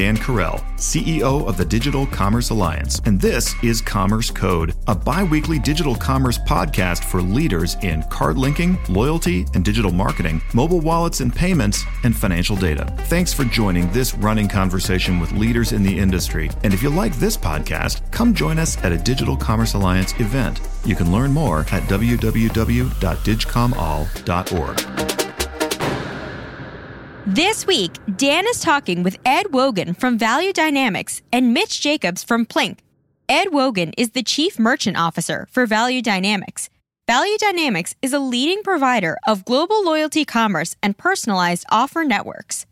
Dan Carell, CEO of the Digital Commerce Alliance, and this is Commerce Code, a bi weekly digital commerce podcast for leaders in card linking, loyalty and digital marketing, mobile wallets and payments, and financial data. Thanks for joining this running conversation with leaders in the industry. And if you like this podcast, come join us at a Digital Commerce Alliance event. You can learn more at www.digcomall.org. This week, Dan is talking with Ed Wogan from Value Dynamics and Mitch Jacobs from Plink. Ed Wogan is the Chief Merchant Officer for Value Dynamics. Value Dynamics is a leading provider of global loyalty commerce and personalized offer networks.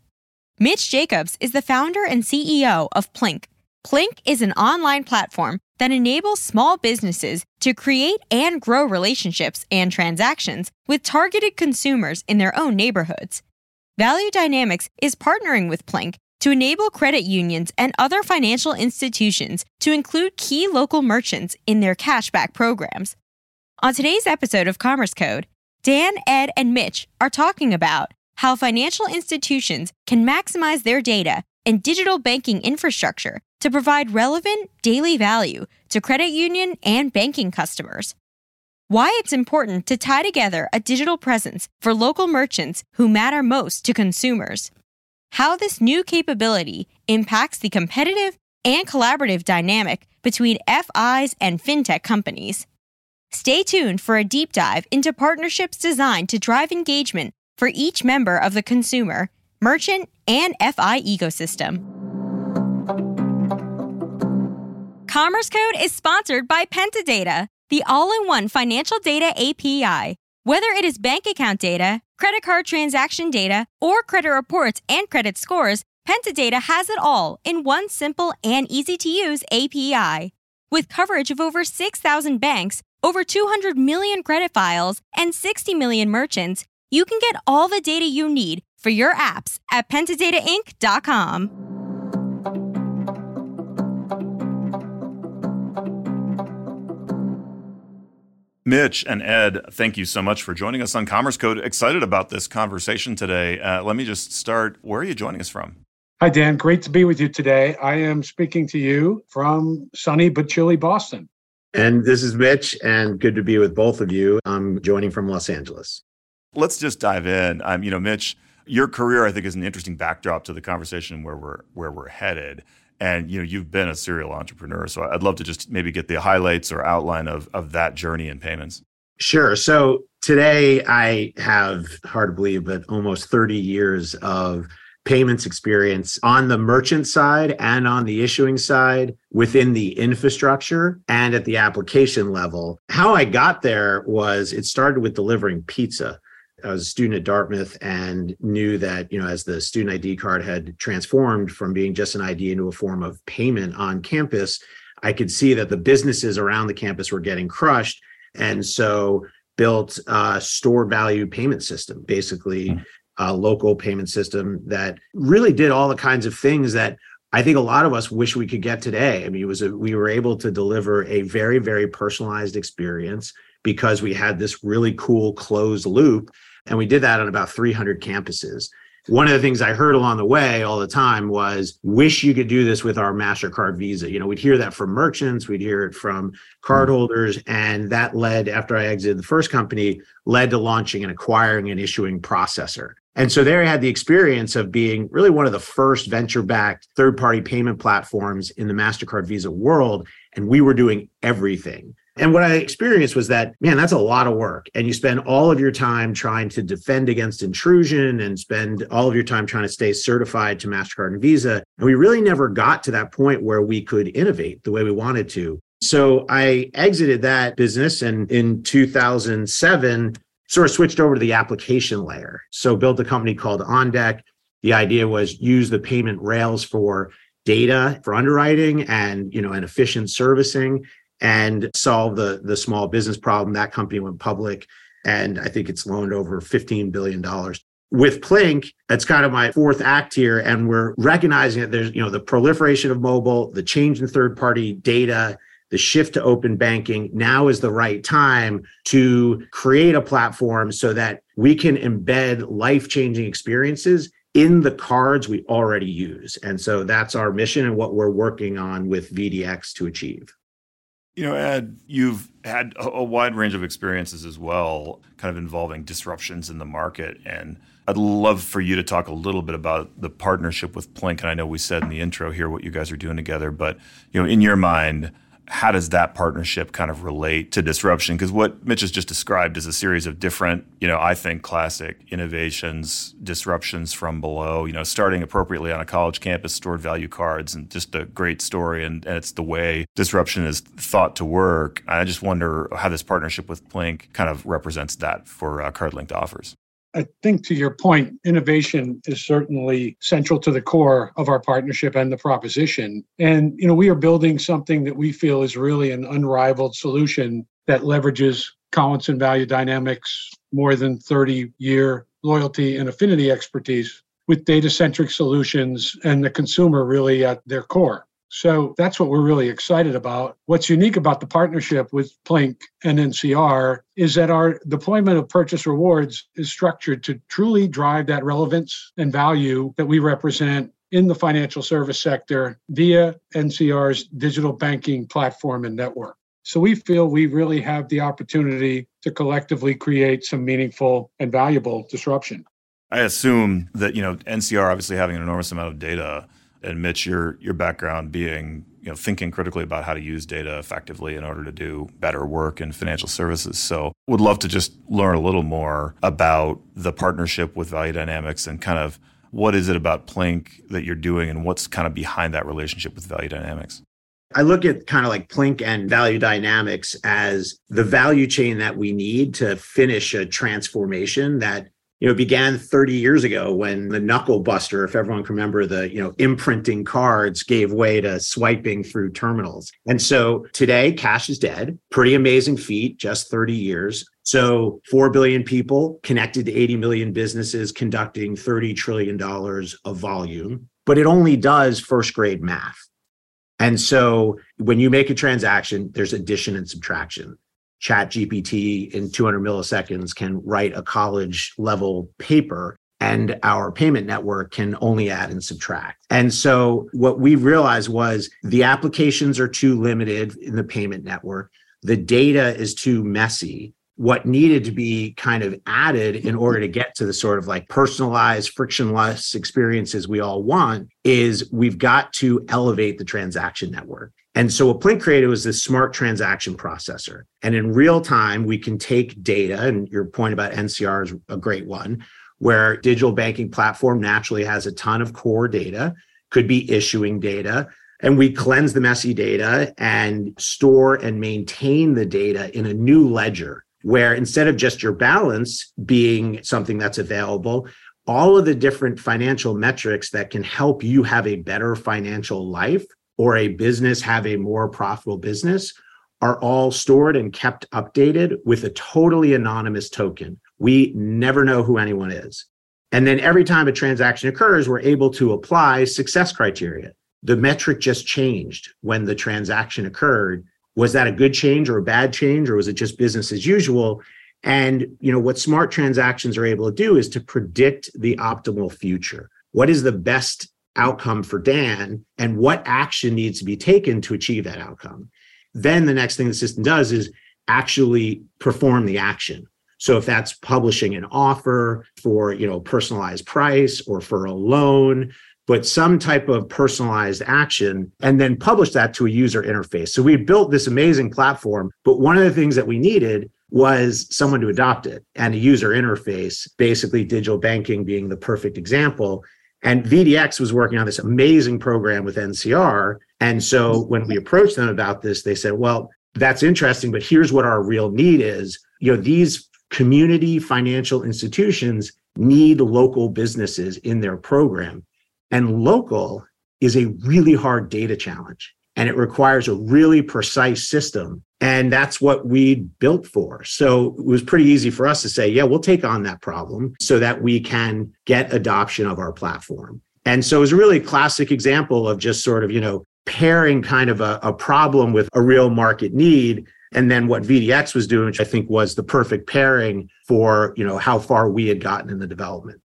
Mitch Jacobs is the founder and CEO of Plink. Plink is an online platform that enables small businesses to create and grow relationships and transactions with targeted consumers in their own neighborhoods. Value Dynamics is partnering with Plink to enable credit unions and other financial institutions to include key local merchants in their cashback programs. On today's episode of Commerce Code, Dan, Ed, and Mitch are talking about how financial institutions can maximize their data and digital banking infrastructure to provide relevant daily value to credit union and banking customers why it's important to tie together a digital presence for local merchants who matter most to consumers, how this new capability impacts the competitive and collaborative dynamic between FIs and fintech companies. Stay tuned for a deep dive into partnerships designed to drive engagement for each member of the consumer, merchant, and FI ecosystem. Commerce Code is sponsored by Pentadata the all in one financial data API. Whether it is bank account data, credit card transaction data, or credit reports and credit scores, Pentadata has it all in one simple and easy to use API. With coverage of over 6,000 banks, over 200 million credit files, and 60 million merchants, you can get all the data you need for your apps at pentadatainc.com. Mitch and Ed, thank you so much for joining us on Commerce Code. Excited about this conversation today. Uh, let me just start. Where are you joining us from? Hi, Dan. Great to be with you today. I am speaking to you from sunny but chilly Boston. And this is Mitch, and good to be with both of you. I'm joining from Los Angeles. Let's just dive in. Um, you know, Mitch, your career, I think, is an interesting backdrop to the conversation where we're where we're headed and you know you've been a serial entrepreneur so i'd love to just maybe get the highlights or outline of, of that journey in payments. Sure. So today i have hard to believe but almost 30 years of payments experience on the merchant side and on the issuing side within the infrastructure and at the application level. How i got there was it started with delivering pizza I was a student at Dartmouth and knew that, you know, as the student ID card had transformed from being just an ID into a form of payment on campus, I could see that the businesses around the campus were getting crushed. And so built a store value payment system, basically hmm. a local payment system that really did all the kinds of things that I think a lot of us wish we could get today. I mean, it was a, we were able to deliver a very, very personalized experience because we had this really cool closed loop and we did that on about 300 campuses. One of the things I heard along the way all the time was, wish you could do this with our MasterCard Visa. You know, we'd hear that from merchants, we'd hear it from cardholders. Mm. And that led, after I exited the first company, led to launching and acquiring an issuing processor. And so there I had the experience of being really one of the first venture backed third party payment platforms in the MasterCard Visa world. And we were doing everything and what I experienced was that, man, that's a lot of work. And you spend all of your time trying to defend against intrusion and spend all of your time trying to stay certified to MasterCard and Visa. And we really never got to that point where we could innovate the way we wanted to. So I exited that business and in 2007, sort of switched over to the application layer. So built a company called OnDeck. The idea was use the payment rails for data for underwriting and you know and efficient servicing and solve the the small business problem. That company went public, and I think it's loaned over fifteen billion dollars. With Plink, that's kind of my fourth act here, and we're recognizing that there's you know the proliferation of mobile, the change in third party data, the shift to open banking. Now is the right time to create a platform so that we can embed life changing experiences in the cards we already use. And so that's our mission and what we're working on with VDX to achieve. You know, Ed, you've had a, wide range of experiences as well, kind of involving disruptions in the market. And I'd love for you to talk a little bit about the partnership with Plink. And I know we said in the intro here what you guys are doing together, but you know, in your mind, how does that partnership kind of relate to disruption? Because what Mitch has just described is a series of different, you know, I think classic innovations, disruptions from below, you know, starting appropriately on a college campus, stored value cards, and just a great story. And, and it's the way disruption is thought to work. I just wonder how this partnership with Plink kind of represents that for uh, card linked offers. I think to your point, innovation is certainly central to the core of our partnership and the proposition. And, you know, we are building something that we feel is really an unrivaled solution that leverages Collinson Value Dynamics more than 30 year loyalty and affinity expertise with data centric solutions and the consumer really at their core. So that's what we're really excited about. What's unique about the partnership with Plink and NCR is that our deployment of purchase rewards is structured to truly drive that relevance and value that we represent in the financial service sector via NCR's digital banking platform and network. So we feel we really have the opportunity to collectively create some meaningful and valuable disruption. I assume that, you know, NCR obviously having an enormous amount of data and Mitch, your your background being you know thinking critically about how to use data effectively in order to do better work in financial services. So, would love to just learn a little more about the partnership with Value Dynamics and kind of what is it about Plink that you're doing and what's kind of behind that relationship with Value Dynamics. I look at kind of like Plink and Value Dynamics as the value chain that we need to finish a transformation that you know, began 30 years ago when the knuckle buster, if everyone can remember the, you know, imprinting cards gave way to swiping through terminals. And so today cash is dead. Pretty amazing feat, just 30 years. So 4 billion people connected to 80 million businesses conducting $30 trillion of volume, but it only does first grade math. And so when you make a transaction, there's addition and subtraction. Chat GPT in 200 milliseconds can write a college level paper and our payment network can only add and subtract. And so what we realized was the applications are too limited in the payment network. The data is too messy. What needed to be kind of added in order to get to the sort of like personalized, frictionless experiences we all want is we've got to elevate the transaction network. And so what Plink created was this smart transaction processor. And in real time, we can take data, and your point about NCR is a great one, where digital banking platform naturally has a ton of core data, could be issuing data. And we cleanse the messy data and store and maintain the data in a new ledger where instead of just your balance being something that's available, all of the different financial metrics that can help you have a better financial life or a business have a more profitable business are all stored and kept updated with a totally anonymous token. We never know who anyone is. And then every time a transaction occurs, we're able to apply success criteria. The metric just changed when the transaction occurred. Was that a good change or a bad change, or was it just business as usual? And you know what smart transactions are able to do is to predict the optimal future. What is the best outcome for Dan and what action needs to be taken to achieve that outcome. Then the next thing the system does is actually perform the action. So if that's publishing an offer for, you know, personalized price or for a loan, but some type of personalized action and then publish that to a user interface. So we built this amazing platform, but one of the things that we needed was someone to adopt it and a user interface, basically digital banking being the perfect example. And VDX was working on this amazing program with NCR. And so when we approached them about this, they said, well, that's interesting, but here's what our real need is. You know, these community financial institutions need local businesses in their program. And local is a really hard data challenge and it requires a really precise system and that's what we built for. So it was pretty easy for us to say, yeah, we'll take on that problem so that we can get adoption of our platform. And so it was really a classic example of just sort of, you know, pairing kind of a, a problem with a real market need. And then what VDX was doing, which I think was the perfect pairing for, you know, how far we had gotten in the development.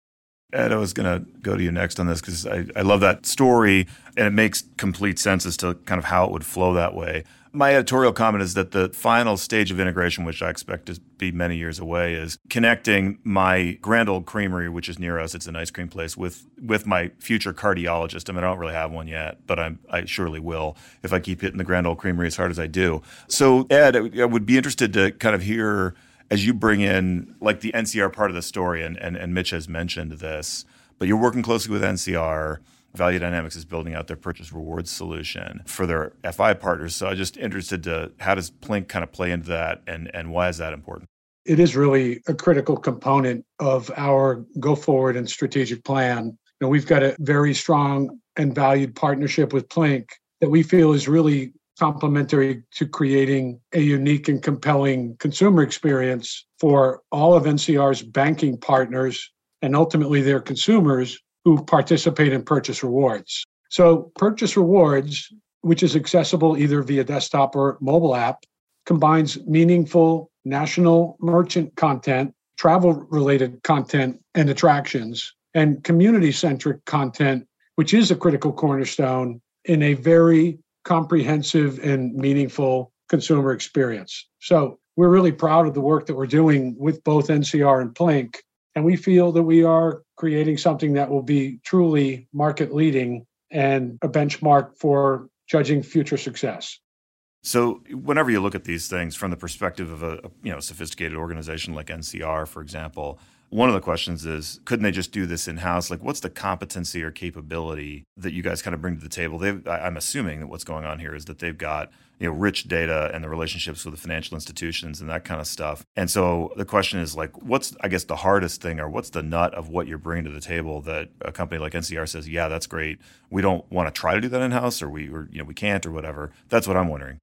Ed, I was going to go to you next on this because I, I love that story and it makes complete sense as to kind of how it would flow that way. My editorial comment is that the final stage of integration, which I expect to be many years away, is connecting my grand old creamery, which is near us. It's an ice cream place with with my future cardiologist. I mean, I don't really have one yet, but I'm, I surely will if I keep hitting the grand old creamery as hard as I do. So, Ed, I would be interested to kind of hear as you bring in like the NCR part of the story, and, and, and Mitch has mentioned this, but you're working closely with NCR. Value Dynamics is building out their purchase rewards solution for their FI partners. So I'm just interested to how does Plink kind of play into that and, and why is that important? It is really a critical component of our go forward and strategic plan. You know, we've got a very strong and valued partnership with Plink that we feel is really complementary to creating a unique and compelling consumer experience for all of NCR's banking partners and ultimately their consumers who participate in purchase rewards. So, purchase rewards, which is accessible either via desktop or mobile app, combines meaningful national merchant content, travel related content and attractions, and community centric content, which is a critical cornerstone in a very comprehensive and meaningful consumer experience. So we're really proud of the work that we're doing with both NCR and Plink. And we feel that we are creating something that will be truly market leading and a benchmark for judging future success. So, whenever you look at these things from the perspective of a you know sophisticated organization like NCR, for example, one of the questions is, couldn't they just do this in house? Like, what's the competency or capability that you guys kind of bring to the table? They've, I'm assuming that what's going on here is that they've got you know rich data and the relationships with the financial institutions and that kind of stuff. And so the question is like, what's I guess the hardest thing or what's the nut of what you're bringing to the table that a company like NCR says, yeah, that's great. We don't want to try to do that in house, or we or you know we can't, or whatever. That's what I'm wondering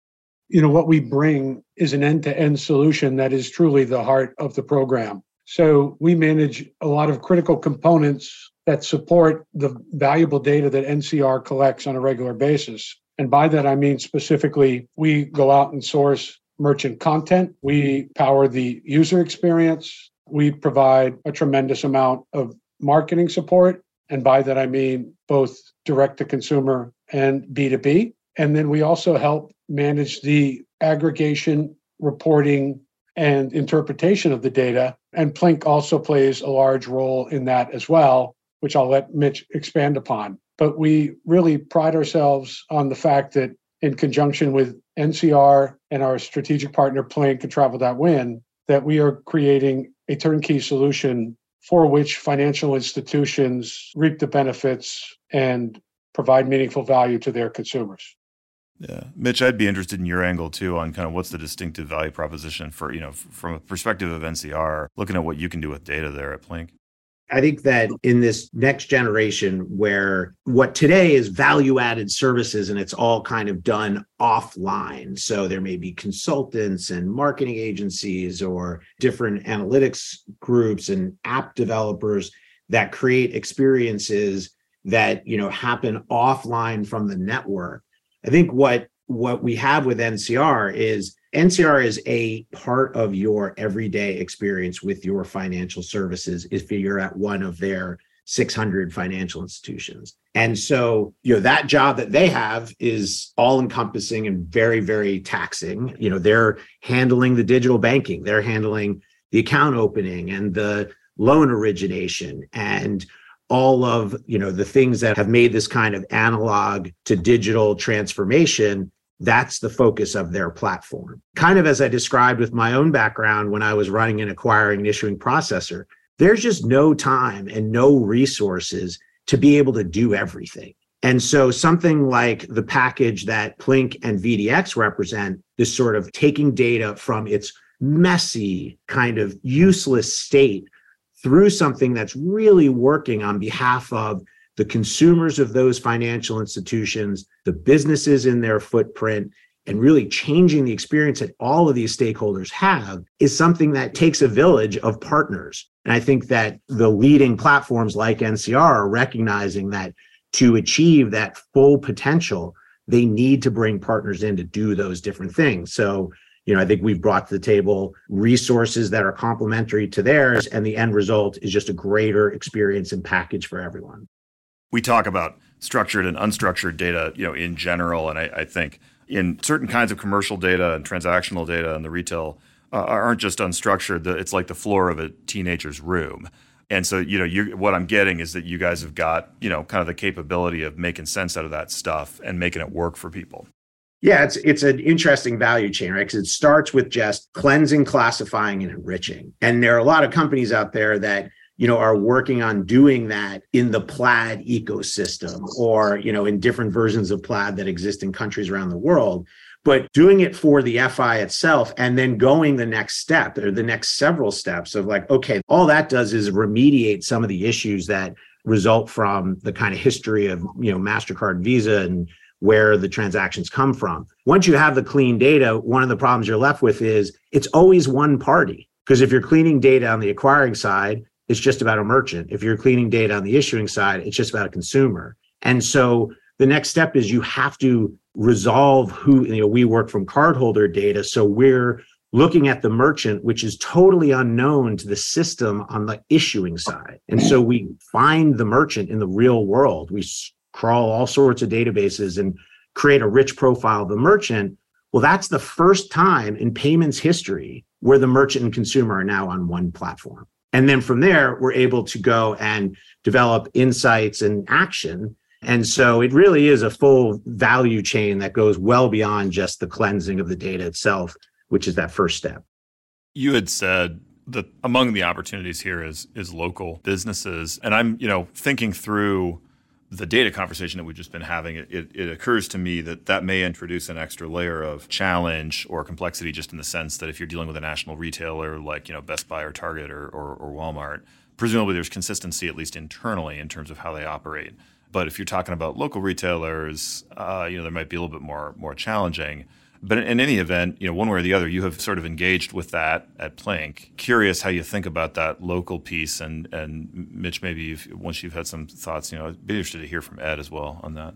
you know what we bring is an end-to-end solution that is truly the heart of the program so we manage a lot of critical components that support the valuable data that NCR collects on a regular basis. And by that, I mean specifically, we go out and source merchant content, we power the user experience, we provide a tremendous amount of marketing support. And by that, I mean both direct to consumer and B2B. And then we also help manage the aggregation, reporting, and interpretation of the data. And Plink also plays a large role in that as well, which I'll let Mitch expand upon. But we really pride ourselves on the fact that in conjunction with NCR and our strategic partner Plink and Travel.Win, that we are creating a turnkey solution for which financial institutions reap the benefits and provide meaningful value to their consumers. Yeah, Mitch, I'd be interested in your angle too on kind of what's the distinctive value proposition for you know from a perspective of NCR, looking at what you can do with data there at Plink. I think that in this next generation, where what today is value added services and it's all kind of done offline. So there may be consultants and marketing agencies or different analytics groups and app developers that create experiences that you know happen offline from the network I think what what we have with NCR is NCR is a part of your everyday experience with your financial services if you're at one of their 600 financial institutions. And so, you know, that job that they have is all encompassing and very, very taxing. You know, they're handling the digital banking, they're handling the account opening and the loan origination and all of you know the things that have made this kind of analog to digital transformation that's the focus of their platform. Kind of as i described with my own background when i was running an acquiring and issuing processor there's just no time and no resources to be able to do everything. And so something like the package that plink and vdx represent this sort of taking data from its messy kind of useless state through something that's really working on behalf of the consumers of those financial institutions, the businesses in their footprint, and really changing the experience that all of these stakeholders have is something that takes a village of partners. And I think that the leading platforms like NCR are recognizing that to achieve that full potential, they need to bring partners in to do those different things. So you know, I think we've brought to the table resources that are complementary to theirs, and the end result is just a greater experience and package for everyone. We talk about structured and unstructured data, you know, in general, and I, I think in certain kinds of commercial data and transactional data and the retail uh, aren't just unstructured. It's like the floor of a teenager's room. And so, you know, what I'm getting is that you guys have got, you know, kind of the capability of making sense out of that stuff and making it work for people. Yeah, it's it's an interesting value chain, right? Because it starts with just cleansing, classifying, and enriching. And there are a lot of companies out there that you know are working on doing that in the plaid ecosystem or you know in different versions of plaid that exist in countries around the world but doing it for the fi itself and then going the next step or the next several steps of like okay all that does is remediate some of the issues that result from the kind of history of you know mastercard visa and where the transactions come from once you have the clean data one of the problems you're left with is it's always one party because if you're cleaning data on the acquiring side it's just about a merchant. If you're cleaning data on the issuing side, it's just about a consumer. And so the next step is you have to resolve who, you know, we work from cardholder data. So we're looking at the merchant, which is totally unknown to the system on the issuing side. And so we find the merchant in the real world. We crawl all sorts of databases and create a rich profile of the merchant. Well, that's the first time in payments history where the merchant and consumer are now on one platform. And then from there, we're able to go and develop insights and action. And so it really is a full value chain that goes well beyond just the cleansing of the data itself, which is that first step. You had said that among the opportunities here is is local businesses. And I'm, you know, thinking through the data conversation that we've just been having, it, it, occurs to me that that may introduce an extra layer of challenge or complexity, just in the sense that if you're dealing with a national retailer like you know Best Buy or Target or, or, or Walmart, presumably there's consistency at least internally in terms of how they operate. But if you're talking about local retailers, uh, you know there might be a little bit more more challenging. But in any event, you know, one way or the other, you have sort of engaged with that at Plink. Curious how you think about that local piece, and and Mitch, maybe you've, once you've had some thoughts, you know, I'd be interested to hear from Ed as well on that.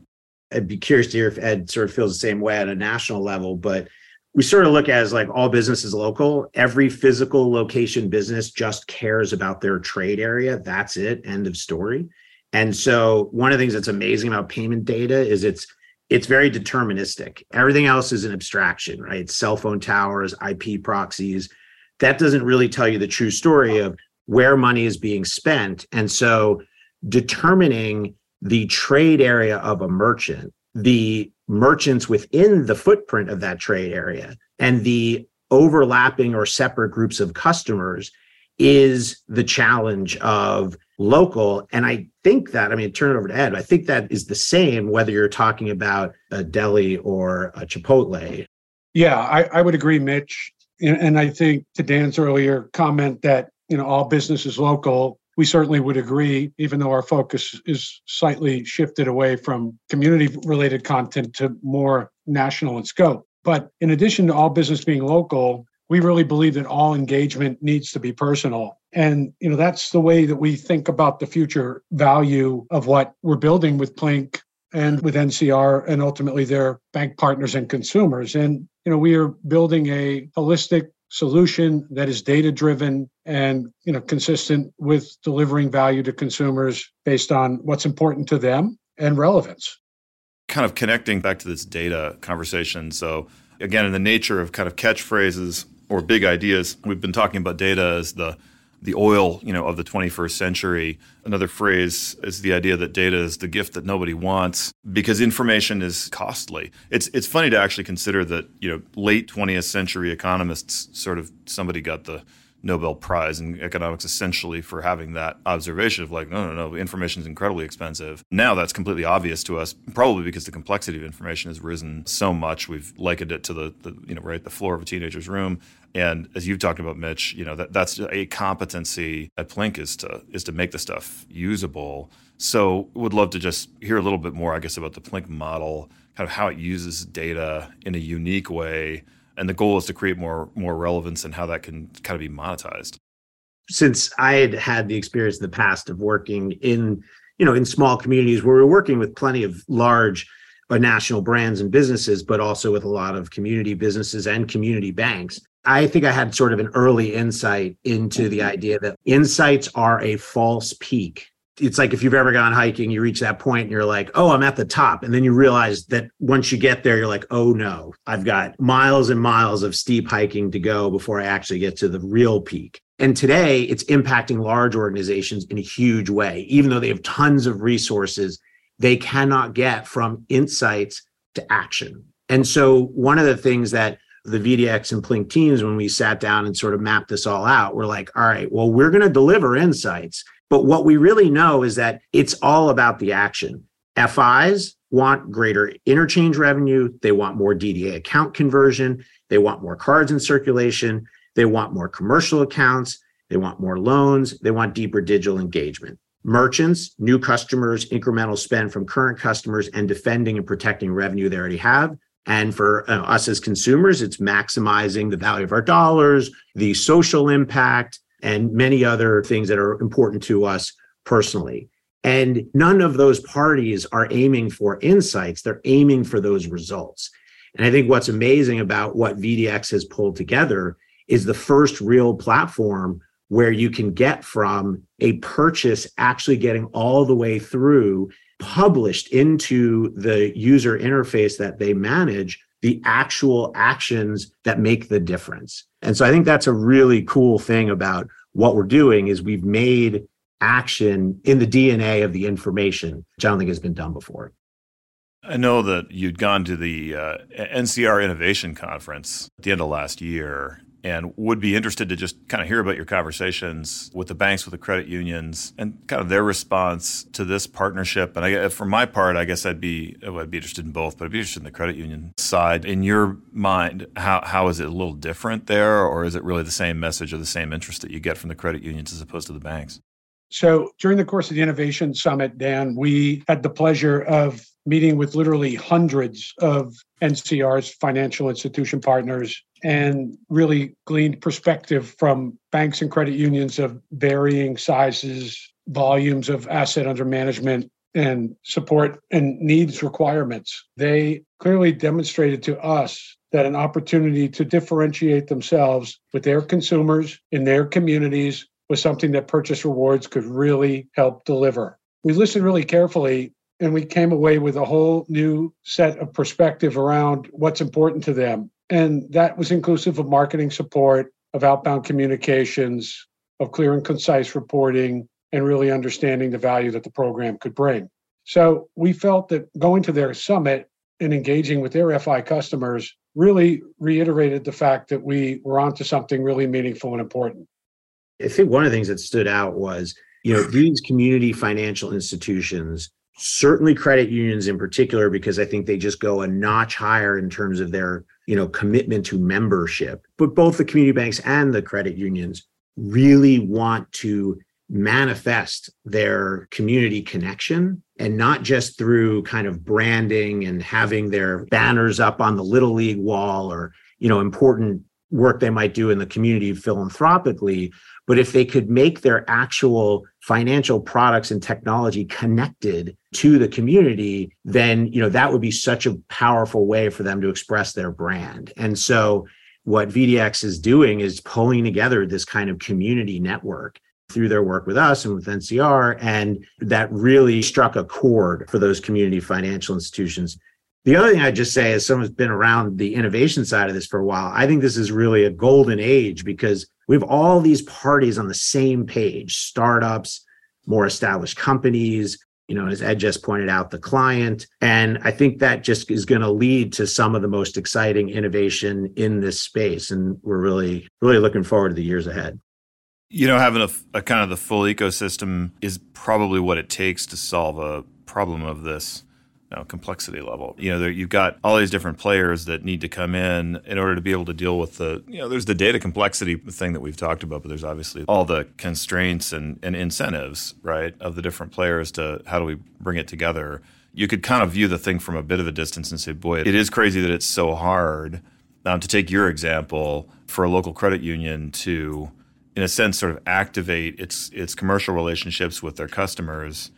I'd be curious to hear if Ed sort of feels the same way at a national level, but we sort of look at as like all business is local. Every physical location business just cares about their trade area. That's it. End of story. And so one of the things that's amazing about payment data is it's it's very deterministic. Everything else is an abstraction, right? Cell phone towers, IP proxies. That doesn't really tell you the true story of where money is being spent. And so determining the trade area of a merchant, the merchants within the footprint of that trade area, and the overlapping or separate groups of customers is the challenge of local. And I think that, I mean, turn it over to Ed, I think that is the same whether you're talking about a deli or a Chipotle. Yeah, I, I would agree, Mitch. And I think to Dan's earlier comment that, you know, all business is local, we certainly would agree, even though our focus is slightly shifted away from community related content to more national in scope. But in addition to all business being local, we really believe that all engagement needs to be personal. And you know that's the way that we think about the future value of what we're building with plink and with ncr and ultimately their bank partners and consumers. And you know we are building a holistic solution that is data driven and you know consistent with delivering value to consumers based on what's important to them and relevance. Kind of connecting back to this data conversation. So again in the nature of kind of catchphrases or big ideas. We've been talking about data as the the oil, you know, of the 21st century. Another phrase is the idea that data is the gift that nobody wants because information is costly. It's it's funny to actually consider that, you know, late 20th century economists sort of somebody got the Nobel Prize in economics essentially for having that observation of like, no, no, no, information is incredibly expensive. Now that's completely obvious to us, probably because the complexity of information has risen so much. We've likened it to the, the you know, right, the floor of a teenager's room. And as you've talked about, Mitch, you know, that, that's a competency at Plink is to is to make the stuff usable. So would love to just hear a little bit more, I guess, about the Plink model, kind of how it uses data in a unique way and the goal is to create more more relevance and how that can kind of be monetized since i had had the experience in the past of working in you know in small communities where we're working with plenty of large Uh, national brands and businesses, but also with a lot of community businesses and community banks. I think I had sort of an early insight into the mm-hmm. idea that insights are a false peak. It's like if you've ever gone hiking, you reach that point and you're like, oh, I'm at the top. And then you realize that once you get there, you're like, oh no, I've got miles and miles of steep hiking to go before I actually get to the real peak. And today it's impacting large organizations in a huge way. Even though they have tons of resources, they cannot get from insights to action. And so one of the things that the VDX and Plink teams, when we sat down and sort of mapped this all out, we're like, all right, well, we're going to deliver insights. But what we really know is that it's all about the action. FIs want greater interchange revenue. They want more DDA account conversion. They want more cards in circulation. They want more commercial accounts. They want more loans. They want deeper digital engagement. Merchants, new customers, incremental spend from current customers, and defending and protecting revenue they already have. And for uh, us as consumers, it's maximizing the value of our dollars, the social impact, and many other things that are important to us personally. And none of those parties are aiming for insights, they're aiming for those results. And I think what's amazing about what VDX has pulled together is the first real platform where you can get from a purchase actually getting all the way through published into the user interface that they manage the actual actions that make the difference. And so I think that's a really cool thing about what we're doing is we've made action in the DNA of the information, which I don't think has been done before. I know that you'd gone to the uh, NCR Innovation Conference at the end of last year, and would be interested to just kind of hear about your conversations with the banks, with the credit unions, and kind of their response to this partnership. And I, for my part, I guess I'd be oh, I'd be interested in both, but I'd be interested in the credit union side. In your mind, how how is it a little different there, or is it really the same message or the same interest that you get from the credit unions as opposed to the banks? So during the course of the Innovation Summit, Dan, we had the pleasure of meeting with literally hundreds of NCR's financial institution partners and really gleaned perspective from banks and credit unions of varying sizes, volumes of asset under management, and support and needs requirements. They clearly demonstrated to us that an opportunity to differentiate themselves with their consumers in their communities was something that purchase rewards could really help deliver. We listened really carefully and we came away with a whole new set of perspective around what's important to them. And that was inclusive of marketing support, of outbound communications, of clear and concise reporting, and really understanding the value that the program could bring. So we felt that going to their summit and engaging with their FI customers really reiterated the fact that we were onto something really meaningful and important. I think one of the things that stood out was, you know, these community financial institutions certainly credit unions in particular because i think they just go a notch higher in terms of their you know commitment to membership. But both the community banks and the credit unions really want to manifest their community connection and not just through kind of branding and having their banners up on the little league wall or you know important work they might do in the community philanthropically but if they could make their actual financial products and technology connected to the community, then you know that would be such a powerful way for them to express their brand. And so what VDX is doing is pulling together this kind of community network through their work with us and with NCR. And that really struck a chord for those community financial institutions. The other thing I'd just say, as someone who's been around the innovation side of this for a while, I think this is really a golden age because we have all these parties on the same page startups, more established companies, you know, as Ed just pointed out, the client. And I think that just is going to lead to some of the most exciting innovation in this space. And we're really, really looking forward to the years ahead. You know, having a, a kind of the full ecosystem is probably what it takes to solve a problem of this know, complexity level. You know, there, you've got all these different players that need to come in in order to be able to deal with the, you know, there's the data complexity thing that we've talked about, but there's obviously all the constraints and, and incentives, right, of the different players to how do we bring it together. You could kind of view the thing from a bit of a distance and say, boy, it is crazy that it's so hard. Um, to take your example, for a local credit union to, in a sense, sort of activate its its commercial relationships with their customers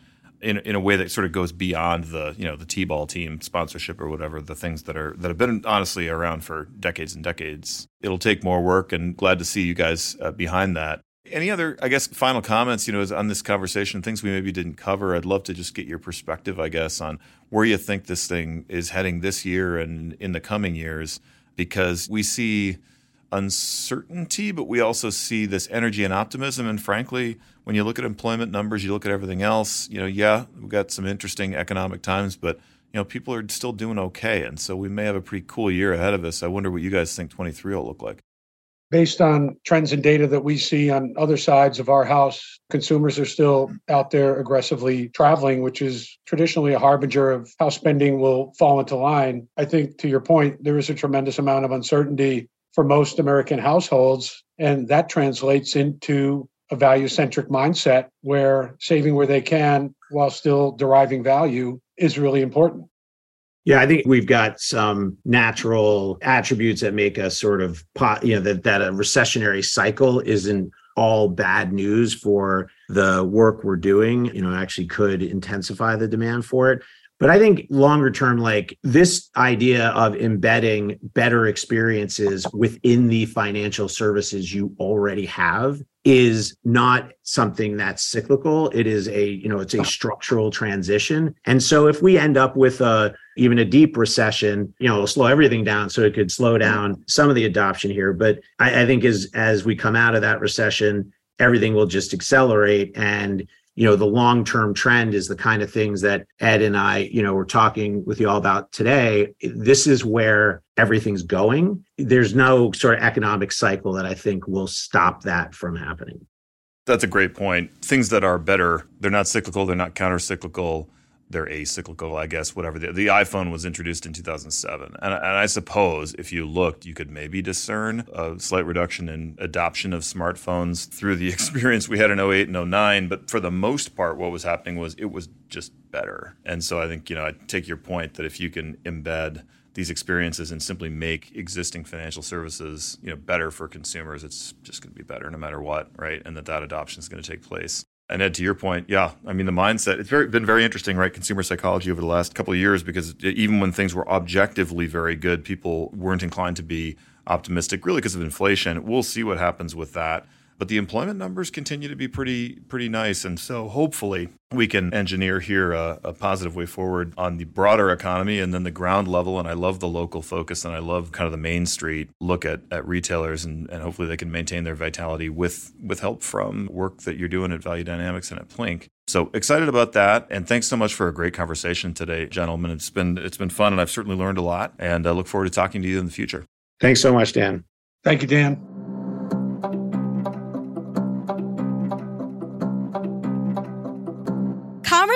in, in a way that sort of goes beyond the you know the t-ball team sponsorship or whatever the things that are that have been honestly around for decades and decades. It'll take more work and glad to see you guys uh, behind that. Any other i guess final comments you know on this conversation things we maybe didn't cover? I'd love to just get your perspective i guess on where you think this thing is heading this year and in the coming years because we see uncertainty, but we also see this energy and optimism. And frankly, when you look at employment numbers, you look at everything else, you know, yeah, we've got some interesting economic times, but you know, people are still doing okay. And so we may have a pretty cool year ahead of us. I wonder what you guys think 23 will look like. Based on trends and data that we see on other sides of our house, consumers are still out there aggressively traveling, which is traditionally a harbinger of how spending will fall into line. I think, to your point, there is a tremendous amount of uncertainty for most American households. And that translates into a value centric mindset where saving where they can while still deriving value is really important. Yeah, I think we've got some natural attributes that make us sort of, you know, that, that a recessionary cycle isn't all bad news for the work we're doing. You know, actually could intensify the demand for it. But I think longer term, like this idea of embedding better experiences within the financial services you already have is not something that's cyclical. It is a you know it's a structural transition. And so if we end up with a even a deep recession you know slow everything down so it could slow down some of the adoption here. But i, I think as as we come out of that recession everything will just accelerate and you know the long term trend is the kind of things that ed and i you know were talking with you all about today. This is where everything's going. There's no sort of economic cycle that i think will stop that from happening. That's a great point. Things that are better they're not cyclical they're not counter cyclical they're acyclical, I guess, whatever. The, the iPhone was introduced in 2007. And, and, I suppose if you looked, you could maybe discern a slight reduction in adoption of smartphones through the experience we had in 08 and 09. But for the most part, what was happening was it was just better. And so I think, you know, I take your point that if you can embed these experiences and simply make existing financial services you know better for consumers it's just going to be better no matter what right and that that adoption is going to take place and Ed, to your point, yeah, I mean the mindset. It's very, been very interesting, right? Consumer psychology over the last couple of years, because even when things were objectively very good, people weren't inclined to be optimistic, really because of inflation. We'll see what happens with that. But the employment numbers continue to be pretty pretty nice, and so hopefully we can engineer here a, a, positive way forward on the broader economy and then the ground level. And I love the local focus, and I love kind of the main street look at, at retailers, and, and hopefully they can maintain their vitality with with help from work that you're doing at Value Dynamics and at Plink. So excited about that, and thanks so much for a great conversation today, gentlemen. It's been it's been fun, and I've certainly learned a lot. And I look forward to talking to you in the future. Thanks so much, Dan. Thank you, Dan.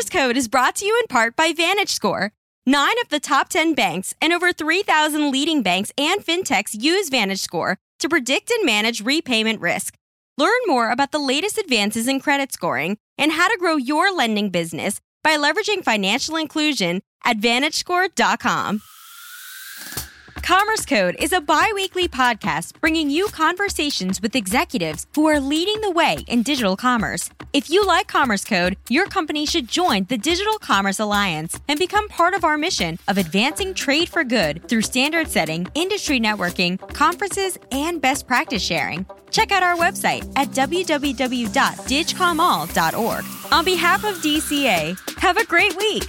Code is brought to you in part by Vantage Score. Nine of the top 10 banks and over 3,000 leading banks and fintechs use Vantage Score to predict and manage repayment risk. Learn more about the latest advances in credit scoring and how to grow your lending business by leveraging financial inclusion at VantageScore.com. Commerce Code is a bi weekly podcast bringing you conversations with executives who are leading the way in digital commerce. If you like Commerce Code, your company should join the Digital Commerce Alliance and become part of our mission of advancing trade for good through standard setting, industry networking, conferences, and best practice sharing. Check out our website at www.digcomall.org. On behalf of DCA, have a great week.